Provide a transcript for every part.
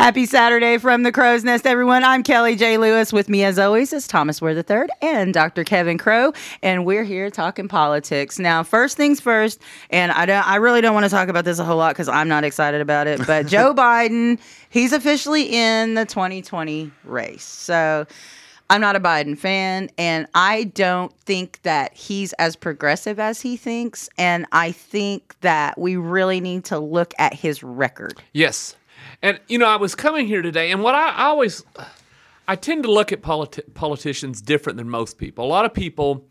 Happy Saturday from the Crow's Nest, everyone. I'm Kelly J. Lewis. With me, as always, is Thomas Ware III and Dr. Kevin Crow, and we're here talking politics. Now, first things first, and I don't, I really don't want to talk about this a whole lot because I'm not excited about it. But Joe Biden, he's officially in the 2020 race. So. I'm not a Biden fan, and I don't think that he's as progressive as he thinks. And I think that we really need to look at his record. Yes. And, you know, I was coming here today, and what I, I always, I tend to look at politi- politicians different than most people. A lot of people,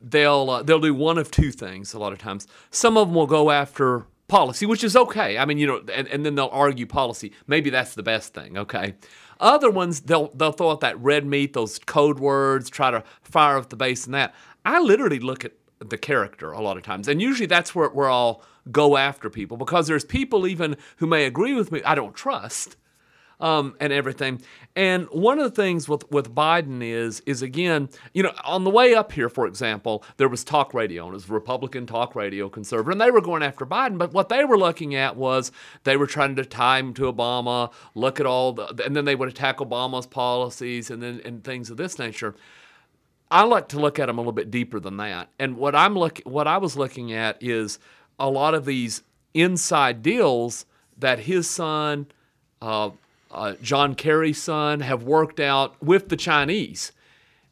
they'll, uh, they'll do one of two things a lot of times. Some of them will go after policy, which is okay. I mean, you know, and, and then they'll argue policy. Maybe that's the best thing, okay? Other ones, they'll they'll throw out that red meat, those code words, try to fire up the base and that. I literally look at the character a lot of times, and usually that's where where I'll go after people because there's people even who may agree with me I don't trust, um, and everything. And one of the things with, with Biden is is again, you know, on the way up here, for example, there was talk radio, and it was Republican talk radio, conservative, and they were going after Biden. But what they were looking at was they were trying to tie him to Obama, look at all the, and then they would attack Obama's policies and then and things of this nature. I like to look at them a little bit deeper than that. And what I'm look what I was looking at is a lot of these inside deals that his son. Uh, uh, John Kerry's son have worked out with the Chinese.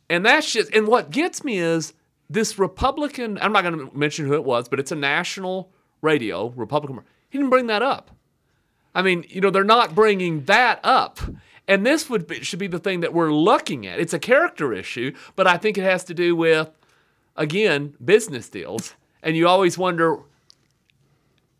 And that's just, and what gets me is this Republican, I'm not going to mention who it was, but it's a national radio, Republican. He didn't bring that up. I mean, you know, they're not bringing that up. And this would be, should be the thing that we're looking at. It's a character issue, but I think it has to do with, again, business deals. And you always wonder,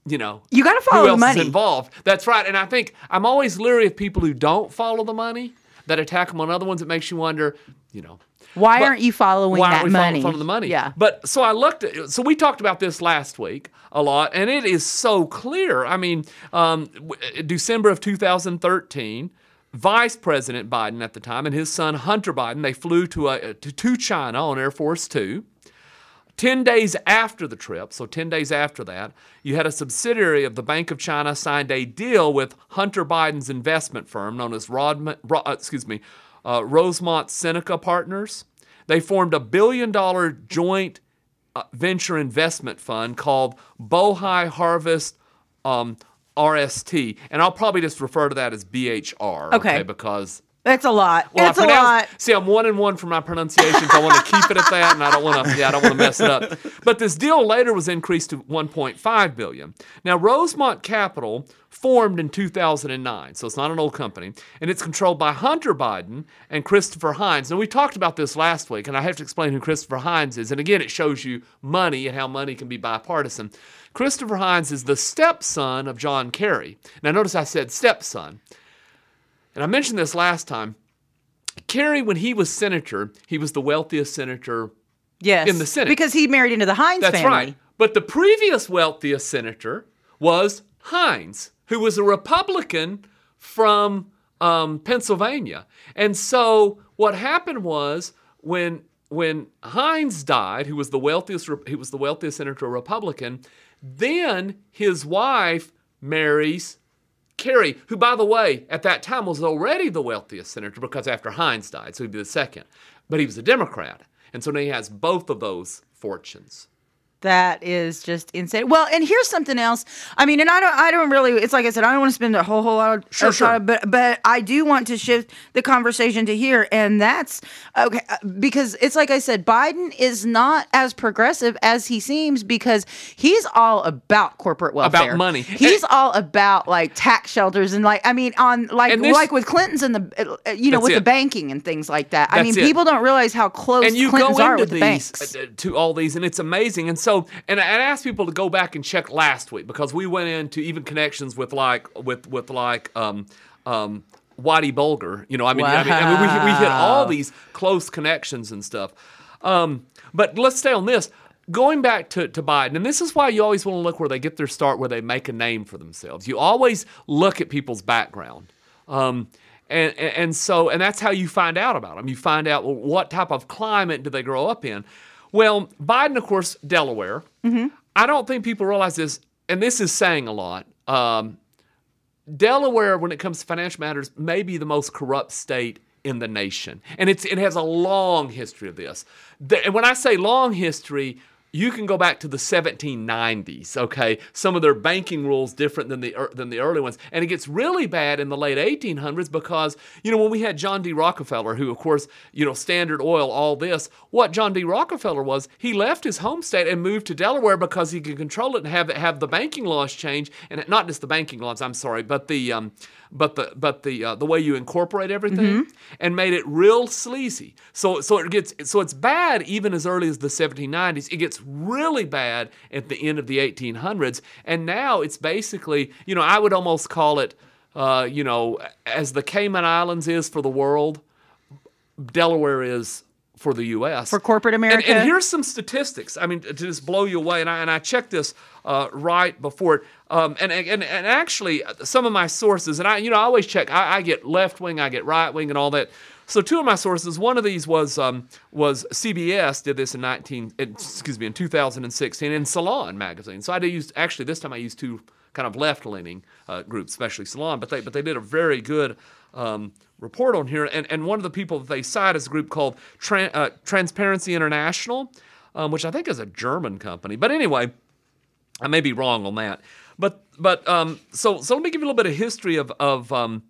you know, You got to who follow else the money. is involved. That's right. And I think I'm always leery of people who don't follow the money that attack them on other ones. It makes you wonder, you know, Why aren't you following why that aren't we money? following, following the money? Yeah. But so I looked at, so we talked about this last week a lot, and it is so clear. I mean, um, w- December of 2013. Vice President Biden at the time and his son Hunter Biden, they flew to, a, to, to China on Air Force Two. 10 days after the trip, so 10 days after that, you had a subsidiary of the Bank of China signed a deal with Hunter Biden's investment firm known as Rodman, Ro- uh, excuse me, uh, Rosemont Seneca Partners. They formed a billion dollar joint uh, venture investment fund called Bohai Harvest um, RST. And I'll probably just refer to that as BHR. Okay. because That's a lot. well, That's I a lot. See, I'm one and one for my pronunciations. I want to keep it at that, and I don't want to. Yeah, I don't want to mess it up. But this deal later was increased to 1.5 billion. Now, Rosemont Capital formed in 2009, so it's not an old company, and it's controlled by Hunter Biden and Christopher Heinz. Now, we talked about this last week, and I have to explain who Christopher Heinz is. And again, it shows you money and how money can be bipartisan. Christopher Heinz is the stepson of John Kerry. Now, notice I said stepson. And I mentioned this last time. Kerry, when he was senator, he was the wealthiest senator. Yes. in the Senate. Because he married into the Heinz That's family. right. But the previous wealthiest senator was Heinz, who was a Republican from um, Pennsylvania. And so what happened was when when Heinz died, who was the wealthiest he was the wealthiest senator, Republican, then his wife marries Kerry, who, by the way, at that time was already the wealthiest senator because after Heinz died, so he'd be the second. But he was a Democrat. And so now he has both of those fortunes. That is just insane. Well, and here's something else. I mean, and I don't, I don't really. It's like I said, I don't want to spend a whole, whole lot of Sure, of sure. time, but, but I do want to shift the conversation to here, and that's okay uh, because it's like I said, Biden is not as progressive as he seems because he's all about corporate welfare, about money. He's all about like tax shelters and like, I mean, on like this- like with Clinton's and the, uh, you know, with the banking and things like that. I mean, it. people don't realize how close and you Clintons go are into with the these banks. uh, to all these, and it's amazing. And so, and I asked people to go back and check last week because we went into even connections with like with with like um um Bulger. You know, I mean, I mean, I mean we, we hit all these close connections and stuff. Um, but let's stay on this. Going back to, to Biden, and this is why you always want to look where they get their start, where they make a name for themselves. You always look at people's background. Um, and, and, and so, and that's how you find out about them. You find out well, what type of climate do they grow up in. Well, Biden, of course, Delaware. I don't think people realize this, and this is saying a lot. Um, Delaware, when it comes to financial matters, may be the most corrupt state in the nation, and it's it has a long history of this. The, and when I say long history, you can go back to the 1790s. Okay, some of their banking rules different than the than the early ones, and it gets really bad in the late 1800s because you know when we had John D. Rockefeller, who of course you know Standard Oil, all this. What John D. Rockefeller was, he left his home state and moved to Delaware because he could control it and have have the banking laws change, and not just the banking laws. I'm sorry, but the um, but the but the uh, the way you incorporate everything and made it real sleazy. So so it gets so it's bad even as early as the 1790s. It gets really bad at the end of the 1800s, and now it's basically you know I would almost call it uh, you know as the Cayman Islands is for the world, Delaware is for the U.S. For corporate America? And, here's some statistics. I mean, to just blow you away. And I, and I checked this uh, right before it. Um, and, and and actually, some of my sources, and I, you know, I always check. I, I get left wing, I get right wing, and all that. So two of my sources. One of these was um, was CBS did this in 19, excuse me, in 2016 in Salon magazine. So I did use actually this time I used two kind of left leaning uh, groups, especially Salon, but they but they did a very good um, report on here. And, and one of the people that they cite is a group called Tran- uh, Transparency International, um, which I think is a German company. But anyway, I may be wrong on that. But but um, so so let me give you a little bit of history of of um,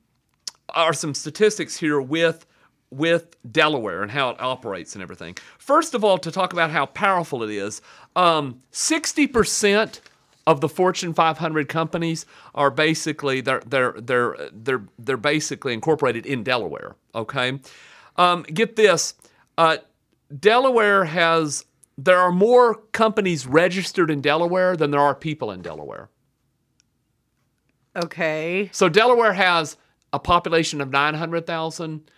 are some statistics here with with Delaware and how it operates and everything. First of all, to talk about how powerful it is, um, sixty percent of the Fortune 500 companies are basically they're they're they're they're they're basically incorporated in Delaware. Okay, um, get this, uh, Delaware has there are more companies registered in Delaware than there are people in Delaware. okay. So Delaware has a population of 900,000.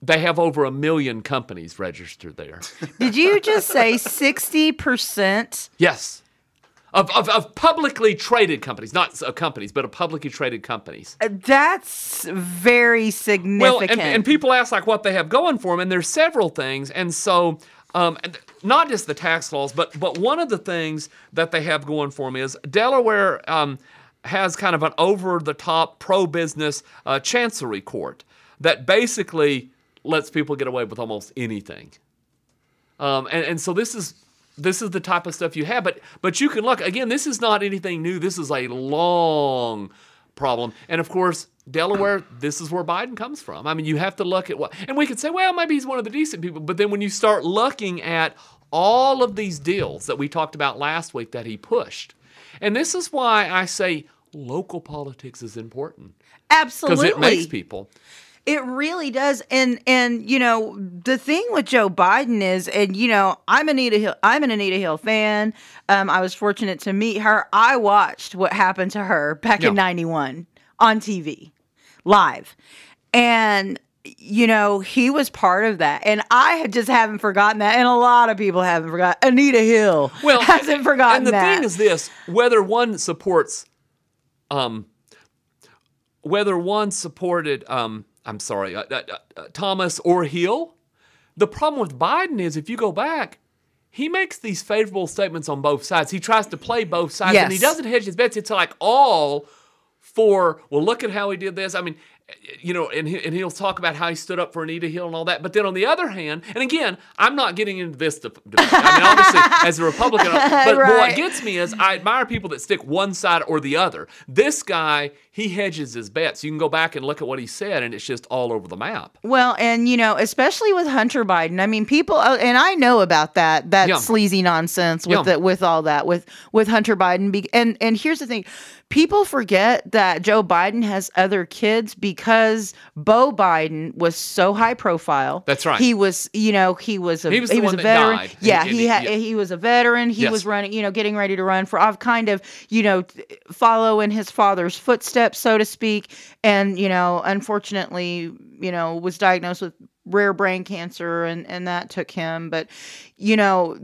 They have over a million companies registered there. Did you just say 60%? yes. Of, of, of publicly traded companies, not of companies, but of publicly traded companies. That's very significant. Well, and, and people ask like what they have going for them, and there's several things, and so um, not just the tax laws, but but one of the things that they have going for them is Delaware um, has kind of an over-the-top pro-business uh, chancery court that basically lets people get away with almost anything. Um, and, and so this is this is the type of stuff you have. But but you can look again. This is not anything new. This is a long problem. And of course, Delaware. This is where Biden comes from. I mean, you have to look at what. And we could say, well, maybe he's one of the decent people. But then when you start looking at all of these deals that we talked about last week that he pushed, and this is why I say local politics is important Absolutely. because it makes people. It really does. And and you know, the thing with Joe Biden is and you know, I'm Anita Hill I'm an Anita Hill fan. Um I was fortunate to meet her. I watched what happened to her back Yeah. in 91 on TV live. And you know, he was part of that. And I had just haven't forgotten that. And a lot of people haven't forgotten. Anita Hill Well, hasn't forgotten And the that. thing is this: whether one supports, um, whether one supported, um, I'm sorry, uh, uh, uh, Thomas or Hill, the problem with Biden is if you go back. He makes these favorable statements on both sides. He tries to play both sides, and he doesn't hedge his bets. It's like all for well look at how he did this i mean you know and, he, and he'll talk about how he stood up for anita hill and all that but then on the other hand and again i'm not getting into this debate i mean obviously as a republican but, but what gets me is i admire people that stick one side or the other this guy he hedges his bets you can go back and look at what he said and it's just all over the map Well, and you know, especially with Hunter Biden. I mean, people, uh, and I know about that that Yeah. sleazy nonsense with the, with all that with with Hunter Biden. And and here's the thing, people forget that Joe Biden has other kids because Beau Biden was so high profile. That's right. He was, you know, he was a He was the was a veteran. Yeah, he and had he- yeah. he was a veteran. He Yes. was running, you know, getting ready to run for. I've kind of, you know, follow in his father's footsteps, so to speak. And you know, unfortunately, you know, was diagnosed with rare brain cancer and and that took him but you know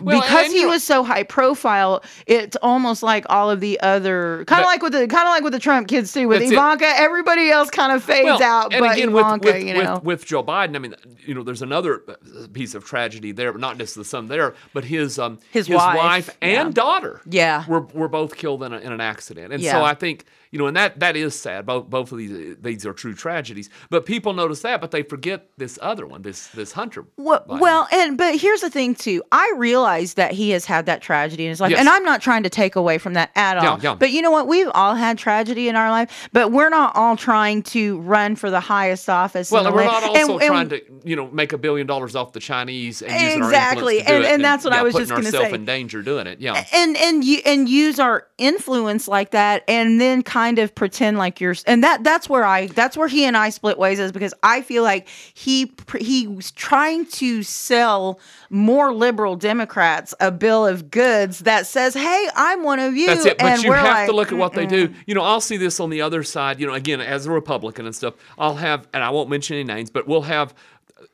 Well, because he was so high profile it's almost like all of the other kind of like with the kind of like with the Trump kids too with That's it. Ivanka everybody else kind of fades Well, out and but again, Ivanka with, with, you know with, with Joe Biden, I mean, you know, there's another uh, piece of tragedy there, but not just the son there, but his um His wife, and yeah. daughter, Yeah. were were both killed in, a, in an accident, and Yeah. so I think you know, and that that is sad. Both both of these these are true tragedies, but people notice that, but they forget this other one, this this Hunter. Well, well, and but here's the thing too. I realize that he has had that tragedy in his life, Yes. and I'm not trying to take away from that at all. Yeah, yeah. But you know what? We've all had tragedy in our life, but we're not all trying to run for the highest office. Well, and we're land. not also And- and- trying to, you know, make a billion dollars off the Chinese and using Exactly, our influence to do and- it, and that's what I was just gonna ourselves say. in danger doing it. Yeah, and and you and use our influence like that and then kind of pretend like you're and that that's where I that's where he and I split ways is because I feel like he pr- he was trying to sell more liberal Democrats a bill of goods that says hey I'm one of you That's it. But and you have like, to look at what they do. You know, I'll see this on the other side. You know, again, as a Republican and stuff, I'll have, and I won't mention any names, but we'll have.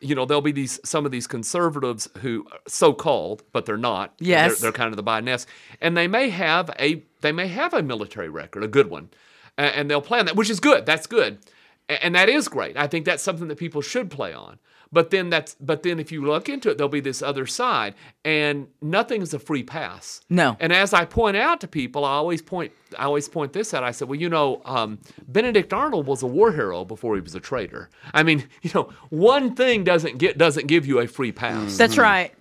You know, there'll be these some of these conservatives who so called, but they're not. Yes. they're, they're kind of the Biden-esque, and they may have a they may have a military record, a good one, a- and they'll play on that, which is good. That's good, and that is great. I think that's something that people should play on. But then that's but then if you look into it, there'll be this other side, and nothing is a free pass. No. And as I point out to people, I always point I always point this out. I said, well, you know, um, Benedict Arnold was a war hero before he was a traitor. I mean, you know, one thing doesn't get doesn't give you a free pass. That's right.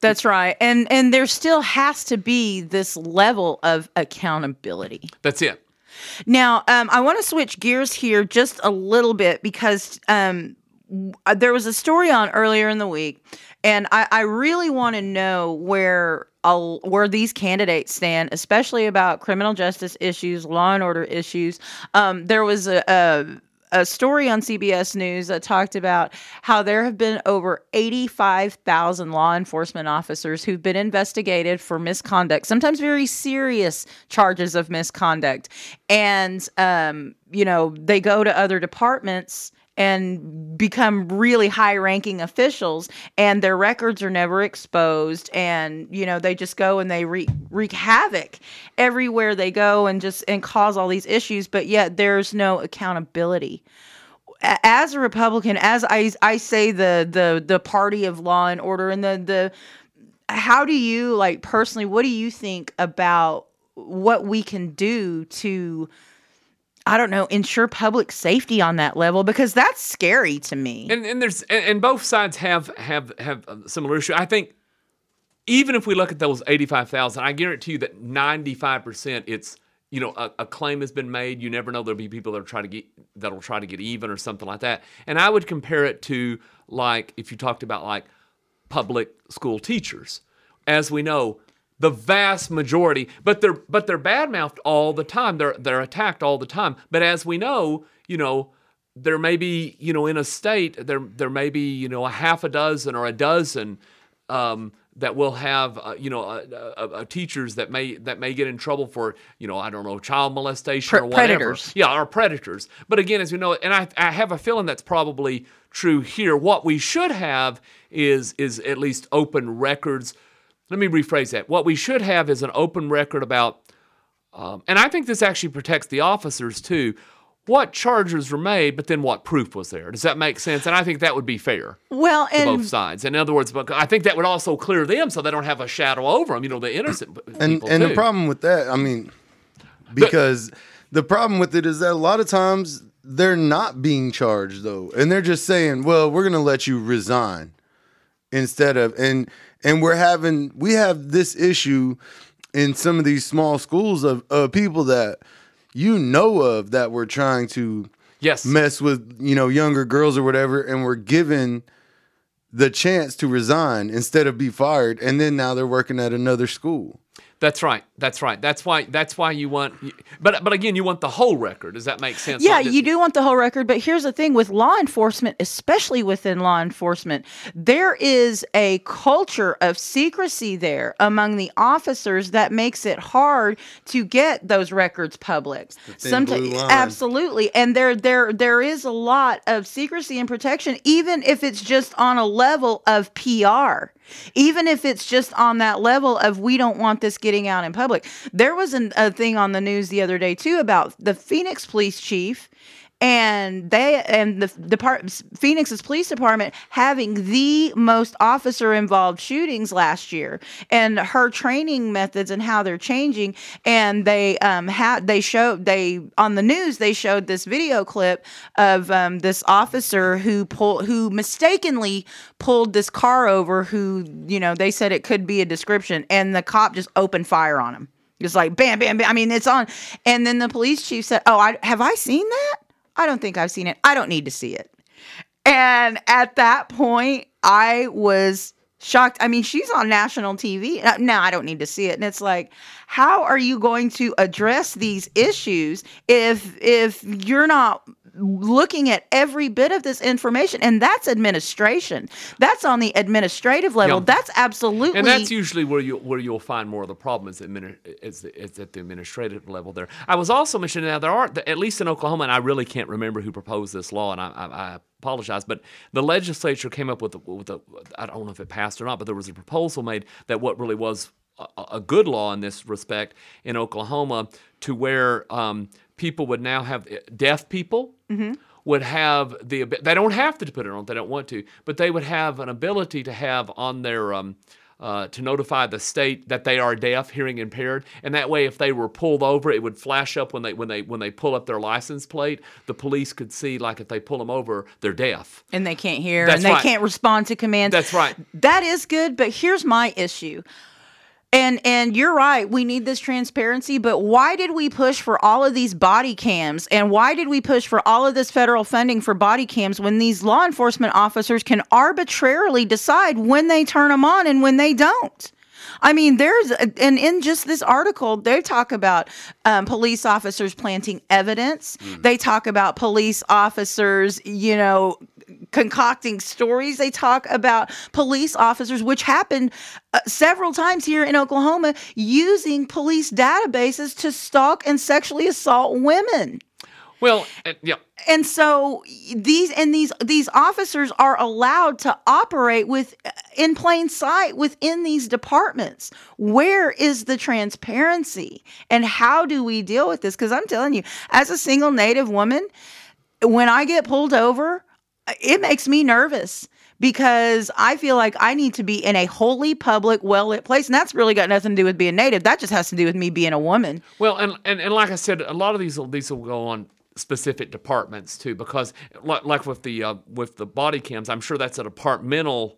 That's right. And and there still has to be this level of accountability. That's it. Now, um, I want to switch gears here just a little bit because um, there was a story on earlier in the week, and I, I really want to know where uh, where these candidates stand, especially about criminal justice issues, law and order issues. Um, there was a, a a story on CBS News that talked about how there have been over 85,000 law enforcement officers who've been investigated for misconduct, sometimes very serious charges of misconduct. And, um, you know, they go to other departments and become really high ranking officials and their records are never exposed and you know they just go and they wreak, wreak havoc everywhere they go and just and cause all these issues but yet there's no accountability. As a republican as i i say the the the party of law and order and the the how do you like personally what do you think about what we can do to I don't know, ensure public safety on that level because that's scary to me. And and there's and, and both sides have have have a similar issue. I think even if we look at those eighty five thousand, I guarantee you that ninety five percent it's you know a, a claim has been made. You never know there'll be people that are trying to get that'll try to get even or something like that. And I would compare it to like if you talked about like public school teachers, as we know. The vast majority, but they're but they're badmouthed all the time. They're they're attacked all the time. But as we know, you know, there may be, you know, in a state, there there may be, you know, a half a dozen or a dozen um, that will have, uh, you know, uh, uh, uh, teachers that may that may get in trouble for, you know, I don't know, child molestation Pre- or whatever. predators. Yeah, or predators. But again, as we know, and I, I have a feeling that's probably true here. What we should have is is at least open records. Let me rephrase that. What we should have is an open record about um, and I think this actually protects the officers too. What charges were made, but then what proof was there? Does that make sense? And I think that would be fair well, to both sides. In other words, I think that would also clear them so they don't have a shadow over them. You know, the innocent and people and too. the problem with that, I mean, because the problem with it is that a lot of times they're not being charged though, and they're just saying, "Well, we're going to let you resign," instead of and and we're having we have this issue in some of these small schools of, of people that you know of that were trying to yes, mess with you know younger girls or whatever, and were given the chance to resign instead of be fired, and then now they're working at another school. That's right. That's right. That's why. That's why you want. But but again, you want the whole record. Does that make sense? Yeah, Not just- you do want the whole record, but here's the thing with law enforcement, especially within law enforcement, there is a culture of secrecy there among the officers that makes it hard to get those records public. thin blue line. absolutely, and there there there is a lot of secrecy and protection, even if it's just on a level of PR. Even if it's just on that level of we don't want this getting out in public. There was an, a thing on the news the other day too about the Phoenix police chief and they and the depart Phoenix's police department having the most officer involved shootings last year and her training methods and how they're changing. And they um had they showed they on the news they showed this video clip of um, this officer who pulled who mistakenly pulled this car over who you know they said it could be a description. And the cop just opened fire on him. Just like bam bam bam. I mean it's on. And then the police chief said oh I have I seen that I don't think I've seen it. I don't need to see it. And at that point, I was shocked. I mean, she's on national TV. Uh, No, I don't need to see it. And it's like, how are you going to address these issues if if you're not looking at every bit of this information? And that's administration. That's on the administrative level. Yeah. That's absolutely And that's usually where you where you'll find more of the problem is, admini- is, is at the administrative level. There, I was also mentioning now there are at least in Oklahoma, and I really can't remember who proposed this law, and I, I, I apologize, but the legislature came up with a, with a I don't know if it passed or not, but there was a proposal made that what really was a, a good law in this respect in Oklahoma to where um, people would now have deaf people would have the they don't have to put it on if they don't want to, but they would have an ability to have on their um, uh, to notify the state that they are deaf, hearing impaired, and that way, if they were pulled over, it would flash up when they when they when they pull up their license plate. The police could see, like if they pull them over, they're deaf. and they can't hear That's and they can't respond to commands. That's right. That is good, but here's my issue. And and you're right, we need this transparency, but why did we push for all of these body cams and why did we push for all of this federal funding for body cams when these law enforcement officers can arbitrarily decide when they turn them on and when they don't? I mean, there's, and in just this article, they talk about um, police officers planting evidence. They talk about police officers, you know, concocting stories. They talk about police officers, which happened uh, several times here in Oklahoma, using police databases to stalk and sexually assault women Well, uh, yeah. and so these and these these officers are allowed to operate with in plain sight within these departments where is the transparency and how do we deal with this because i'm telling you as a single native woman when i get pulled over it makes me nervous because I feel like I need to be in a wholly public, well lit place. And that's really got nothing to do with being native. That just has to do with me being a woman. Well, and, and, and like I said, a lot of these will, these will go on specific departments too, because like, like with the uh, with the body cams, I'm sure that's a departmental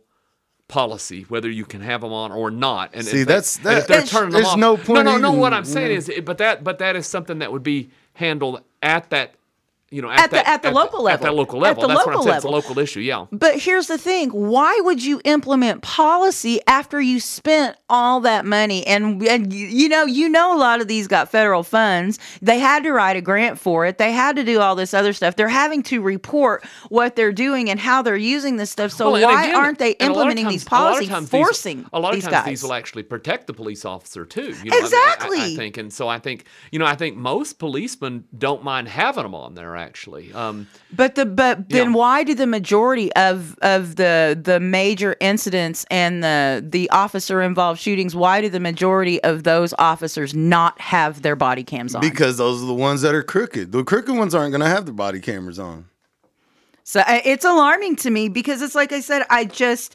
policy whether you can have them on or not. And See, if they- that's- and if they're There's- turning them there's off. no No, point no, no. even- What I'm saying is, but that but that is something that would be handled at that. You know, at, At the- that, at the local level. At that level. local At level. the That's what I'm local saying. It's a level. local issue. Yeah. But here's the thing why would you implement policy after you spent all that money? And, and you know, you know, a lot of these got federal funds. They had to write a grant for it, they had to do all this other stuff. They're having to report what they're doing and how they're using this stuff. So, Well, why again, aren't they and a lot of implementing times- these a policies, times these- forcing a lot these of times guys? these will actually protect the police officer too. You know, I mean, I- I- I, think, and so I think you know, I think most policemen don't mind having them on there. Actually, um, But the but then Yeah. why do the majority of of the the major incidents and the the officer involved shootings why do the majority of those officers not have their body cams on? Because those are the ones that are crooked. The crooked ones aren't going to have their body cameras on. So it's alarming to me because it's like I said, I just,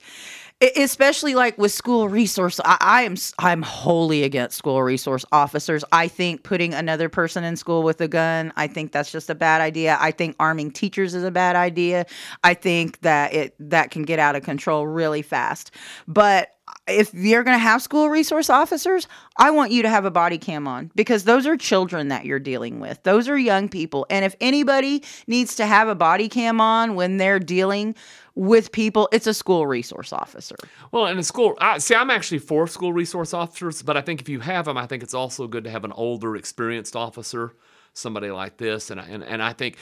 especially like with school resource, I, I am i'm wholly against school resource officers. I think putting another person in school with a gun, I think that's just a bad idea. I think arming teachers is a bad idea. I think that it that can get out of control really fast. But if you're going to have school resource officers, I want you to have a body cam on because those are children that you're dealing with. Those are young people. And if anybody needs to have a body cam on when they're dealing with people, it's a school resource officer. Well, in a school, I, see, I'm actually for school resource officers, but I think if you have them, I think it's also good to have an older, experienced officer, somebody like this. And, I- and, and I think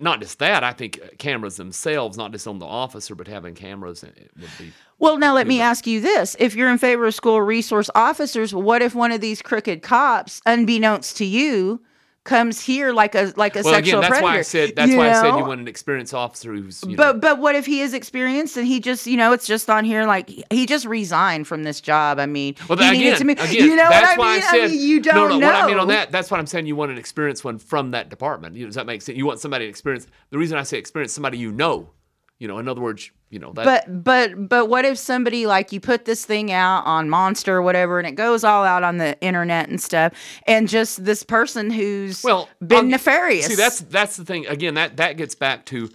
not just that, I think uh, cameras themselves, not just on the officer, but having cameras it would be. Well, now let me ask you this. If you're in favor of school resource officers, what if one of these crooked cops, unbeknownst to you, comes here like a like a Well, sexual again, that's predator? why I said that's you why I said you want an experienced officer who's. You know, But but what if he is experienced and he just you know it's just on here like he just resigned from this job? I mean, Well, he again, needed to move- again, you know that's what I why mean? I said mean, you don't no, no. know. What I mean on that, that's what I'm saying. You want an experienced one from that department. You know, does that make sense? You want somebody experienced. The reason I say experienced, somebody you know. You know, in other words, you know that. But but but what if somebody like you put this thing out on Monster or whatever, and it goes all out on the internet and stuff, and just this person who's well been I'll- nefarious. See, that's that's the thing. Again, that that gets back to,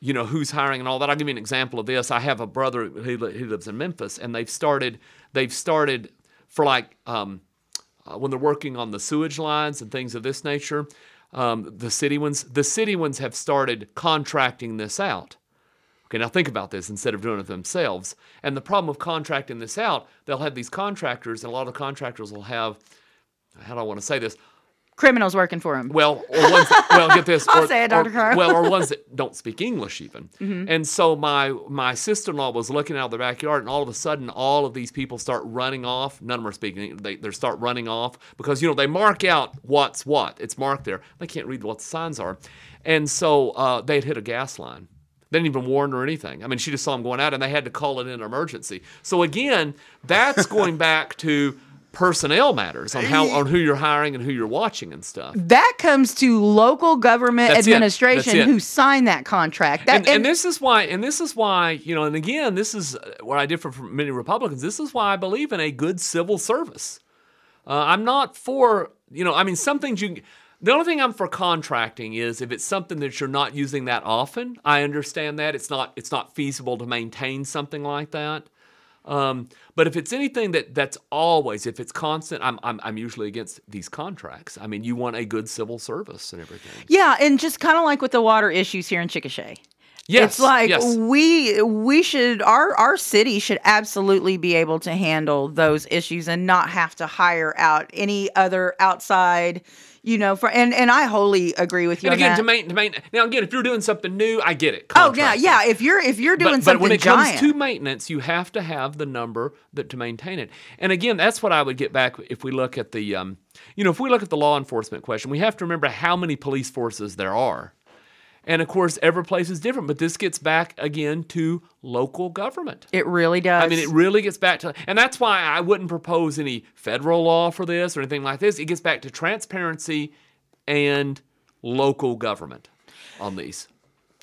you know, who's hiring and all that. I'll give you an example of this. I have a brother who li- who lives in Memphis, and they've started they've started for like um, uh, when they're working on the sewage lines and things of this nature. Um, the city ones, the city ones have started contracting this out. Okay, now think about this instead of doing it themselves. And the problem of contracting this out, they'll have these contractors, and a lot of contractors will have, how do I want to say this? criminals working for them. Well, or ones that, well, get this. I'll or, say it, or- Dr. Carr. Well, or ones that don't speak English even. Mm-hmm. And so my my sister-in-law was looking out of the backyard, and all of a sudden, all of these people start running off. None of them are speaking. They they start running off because you know they mark out what's what. It's marked there. They can't read what the signs are, and so uh, they'd hit a gas line. They didn't even warn her or anything. I mean, she just saw them going out, and they had to call it an emergency. So again, that's going back to personnel matters on how on who you're hiring and who you're watching and stuff. that comes to local government That's administration who signed that contract. That, and, and this is why and this is why you know and again this is where i differ from many republicans this is why i believe in a good civil service uh, i'm not for you know i mean some things you the only thing i'm for contracting is if it's something that you're not using that often i understand that it's not it's not feasible to maintain something like that um, but if it's anything that that's always, if it's constant, I'm, I'm I'm usually against these contracts. I mean, you want a good civil service and everything. yeah, and just kind of like with the water issues here in Chickasha. Yes, it's like yes. we we should our our city should absolutely be able to handle those issues and not have to hire out any other outside you know for and and I wholly agree with you And on again, that. to main, to main, now again, if you're doing something new, I get it. oh yeah yeah if you're if you're doing but, something but when it giant comes to maintenance, you have to have the number that to maintain it. And again, that's what I would get back if we look at the, um, you know, if we look at the law enforcement question, we have to remember how many police forces there are. And of course, every place is different, but this gets back again to local government. it really does I mean, it really gets back to, and that's why I wouldn't propose any federal law for this or anything like this. It gets back to transparency and local government on these.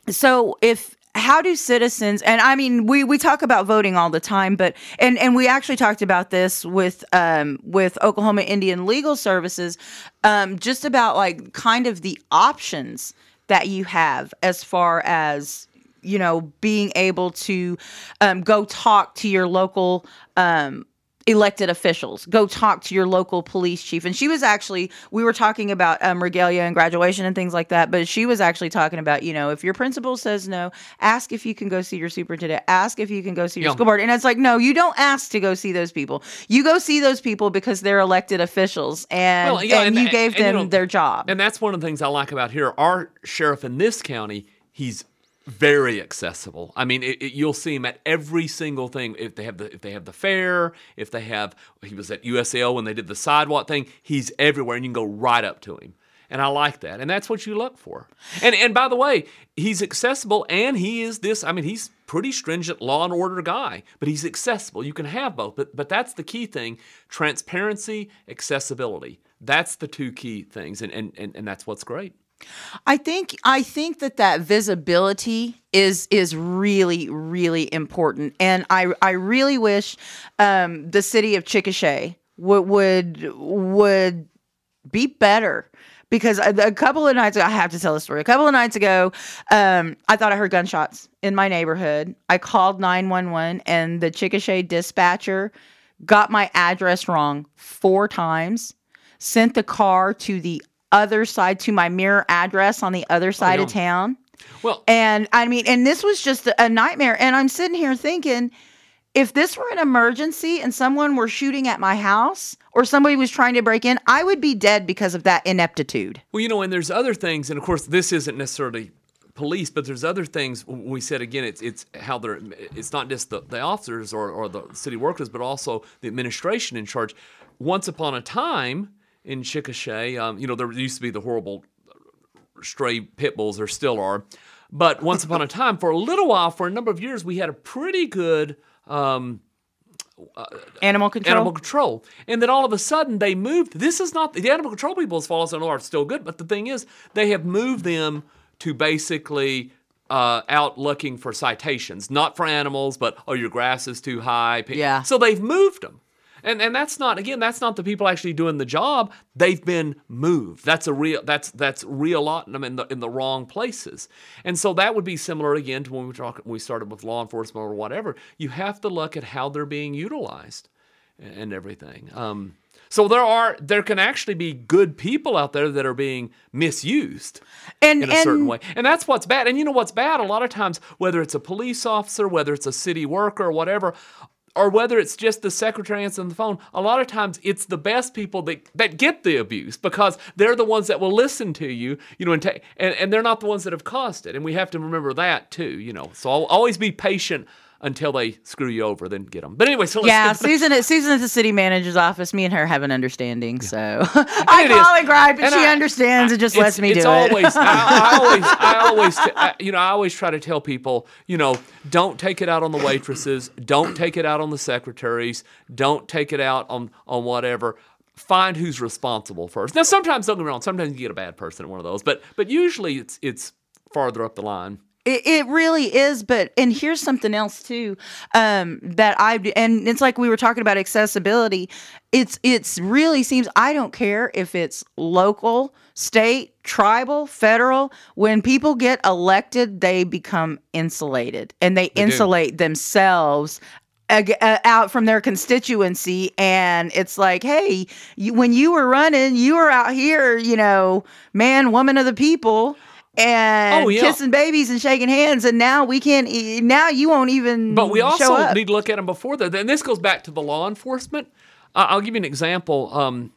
so if how do citizens and i mean we we talk about voting all the time but and and we actually talked about this with um with oklahoma indian legal services um just about like kind of the options that you have as far as you know being able to um, go talk to your local um elected officials. Go talk to your local police chief. And she was actually we were talking about um, regalia and graduation and things like that but she was actually talking about you know if your principal says no ask if you can go see your superintendent. Ask if you can go see your Yeah. school board. And it's like no you don't ask to go see those people. You go see those people because they're elected officials and, Well, yeah, and, and- you gave and, you them know, their job. And that's one of the things I like about here. Our sheriff in this county, he's very accessible. I mean, it, it, you'll see him at every single thing. If they have the if they have the fair, if they have he was at USL when they did the sidewalk thing, he's everywhere, and you can go right up to him. And I like that, and that's what you look for. And and by the way, he's accessible, and he is this. I mean, he's pretty stringent law and order guy, but he's accessible. You can have both, but but that's the key thing: transparency, accessibility. That's the two key things, and and and, and that's what's great. I think I think that that visibility is is really really important, and I I really wish um, the city of Chickasha would would would be better because a, a couple of nights ago, I have to tell the story. A couple of nights ago, um, I thought I heard gunshots in my neighborhood. I called 911 and the Chickasha dispatcher got my address wrong four times, sent the car to the other side, to my mirror address on the other oh, side of town. Well, And I mean, and this was just a nightmare. And I'm sitting here thinking, if this were an emergency and someone were shooting at my house or somebody was trying to break in, I would be dead because of that ineptitude. Well, you know, and there's other things, and of course, this isn't necessarily police, but there's other things. We said again, it's it's how they're. It's not just the, the officers or, or the city workers, but also the administration in charge. Once upon a time in Chickasha, um, you know, there used to be the horrible stray pit bulls. There still are, but once upon a time, for a little while, for a number of years, we had a pretty good. Um, Animal control. animal control. And then all of a sudden they moved. This is not the animal control people, as far as I know, are still good. But the thing is, they have moved them to basically uh, out looking for citations, not for animals, but oh, your grass is too high. Yeah. So they've moved them. And, and that's not again that's not the people actually doing the job they've been moved that's a real that's that's realotting them in the in the wrong places and so that would be similar again to when we talk we started with law enforcement or whatever you have to look at how they're being utilized and everything. Um, so there are there can actually be good people out there that are being misused and in a certain way, and that's what's bad. And you know what's bad? A lot of times, whether it's a police officer, whether it's a city worker, or whatever. Or whether it's just the secretary answering the phone, a lot of times it's the best people that, that get the abuse because they're the ones that will listen to you, you know, and, ta- and and they're not the ones that have caused it. And we have to remember that too, you know. So I'll always be patient until they screw you over, then get them. But anyway, so let's yeah, Susan at Susan at the city manager's office. Me and her have an understanding, so I it is. call and gripe, and, And she I- understands and just lets me do it. always, I, I always, I always, I, you know, I always try to tell people, you know, don't take it out on the waitresses, don't take it out on the secretaries, don't take it out on on whatever. Find who's responsible first. Now, sometimes don't get me wrong. Sometimes you get a bad person at one of those, but but usually it's it's farther up the line. It, it really is, but and here's something else too um, that I and it's like we were talking about accessibility. It's it's really seems I don't care if it's local, state, tribal, federal. When people get elected, they become insulated and they, do. insulate themselves. uh, Out from their constituency, and it's like, hey, you, when you were running, you were out here, you know, man, woman of the people, and Oh, yeah. kissing babies and shaking hands, and now we can't. e- Now you won't even. But we show also need to look at them before that. And this goes back to the law enforcement. Uh, I'll give you an example. Um,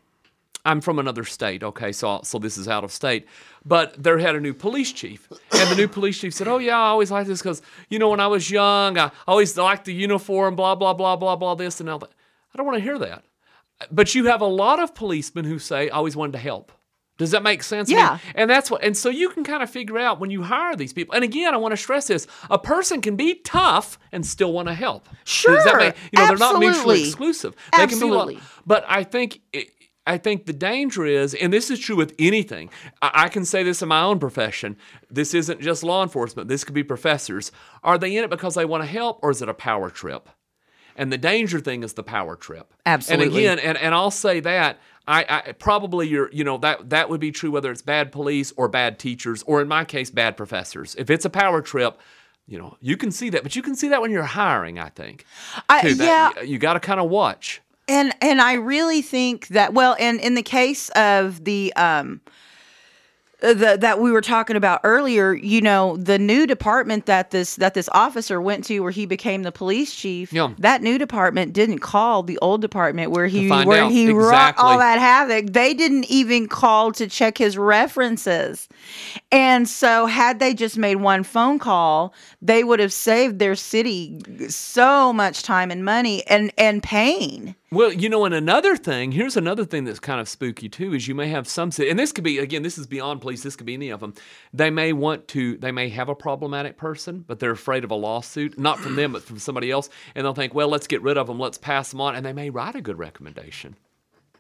I'm from another state, okay, so so this is out of state. But there had a new police chief, and the new police chief said, "Oh yeah, I always liked this because you know when I was young, I always liked the uniform, blah blah blah blah blah this and all that." I don't want to hear that. But you have a lot of policemen who say, "I always wanted to help." Does that make sense? Yeah. and that's what, and so you can kind of figure out when you hire these people. And again, I want to stress this: a person can be tough and still want to help. Does that Sure. make, you know, they're not mutually Absolutely. exclusive. They can be Absolutely. but I think. It, I think the danger is, and this is true with anything. I, I can say this in my own profession. This isn't just law enforcement. This could be professors. Are they in it because they want to help, or is it a power trip? And the danger thing is the power trip. Absolutely. And again, and, and I'll say that I, I probably you're you know that that would be true whether it's bad police or bad teachers or in my case bad professors. If it's a power trip, you know you can see that, but you can see that when you're hiring. I think. I, too, that yeah, you, you got to kind of watch. and and I really think that well, and in the case of the um Uh, the, that we were talking about earlier, you know, the new department that this that this officer went to, where he became the police chief. Yeah. That new department didn't call the old department where he where out. he wrought all that havoc. They didn't even call to check his references, and so had they just made one phone call, they would have saved their city so much time and money and and pain. Well, you know, and another thing, here's another thing that's kind of spooky too, is you may have some, and this could be, again, this is beyond police, this could be any of them. They may want to, they may have a problematic person, but they're afraid of a lawsuit, not from them, but from somebody else. And they'll think, well, let's get rid of them, let's pass them on, and they may write a good recommendation.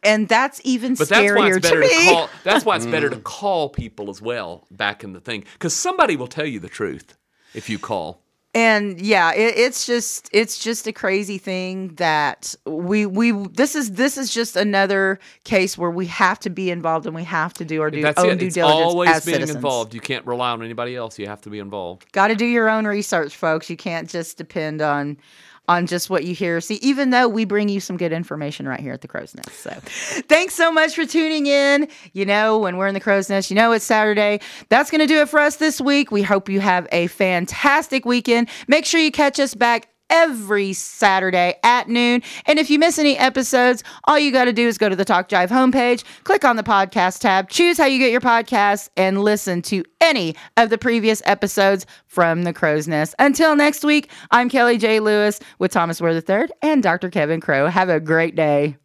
And that's even But that's why scarier it's better to to, me. call, that's why it's better to mm. call people as well back in the thing, because somebody will tell you the truth if you call. and yeah it, it's just it's just a crazy thing that we we this is this is just another case where we have to be involved and we have to do our due, That's own it. due It's diligence always as being citizens. involved. You can't rely on anybody else. You have to be involved. Got to do your own research, folks. You can't just depend on on just what you hear. See, even though we bring you some good information right here at the Crow's Nest. So, thanks so much for tuning in. You know, when we're in the Crow's Nest, you know it's Saturday. That's going to do it for us this week. We hope you have a fantastic weekend. Make sure you catch us back every Saturday at noon. And if you miss any episodes, all you got to do is go to the Talk Jive homepage, click on the podcast tab, choose how you get your podcasts, and listen to any of the previous episodes from the Crow's Nest. Until next week, I'm Kelly J. Lewis with Thomas Ware III and Dr. Kevin Crow. Have a great day.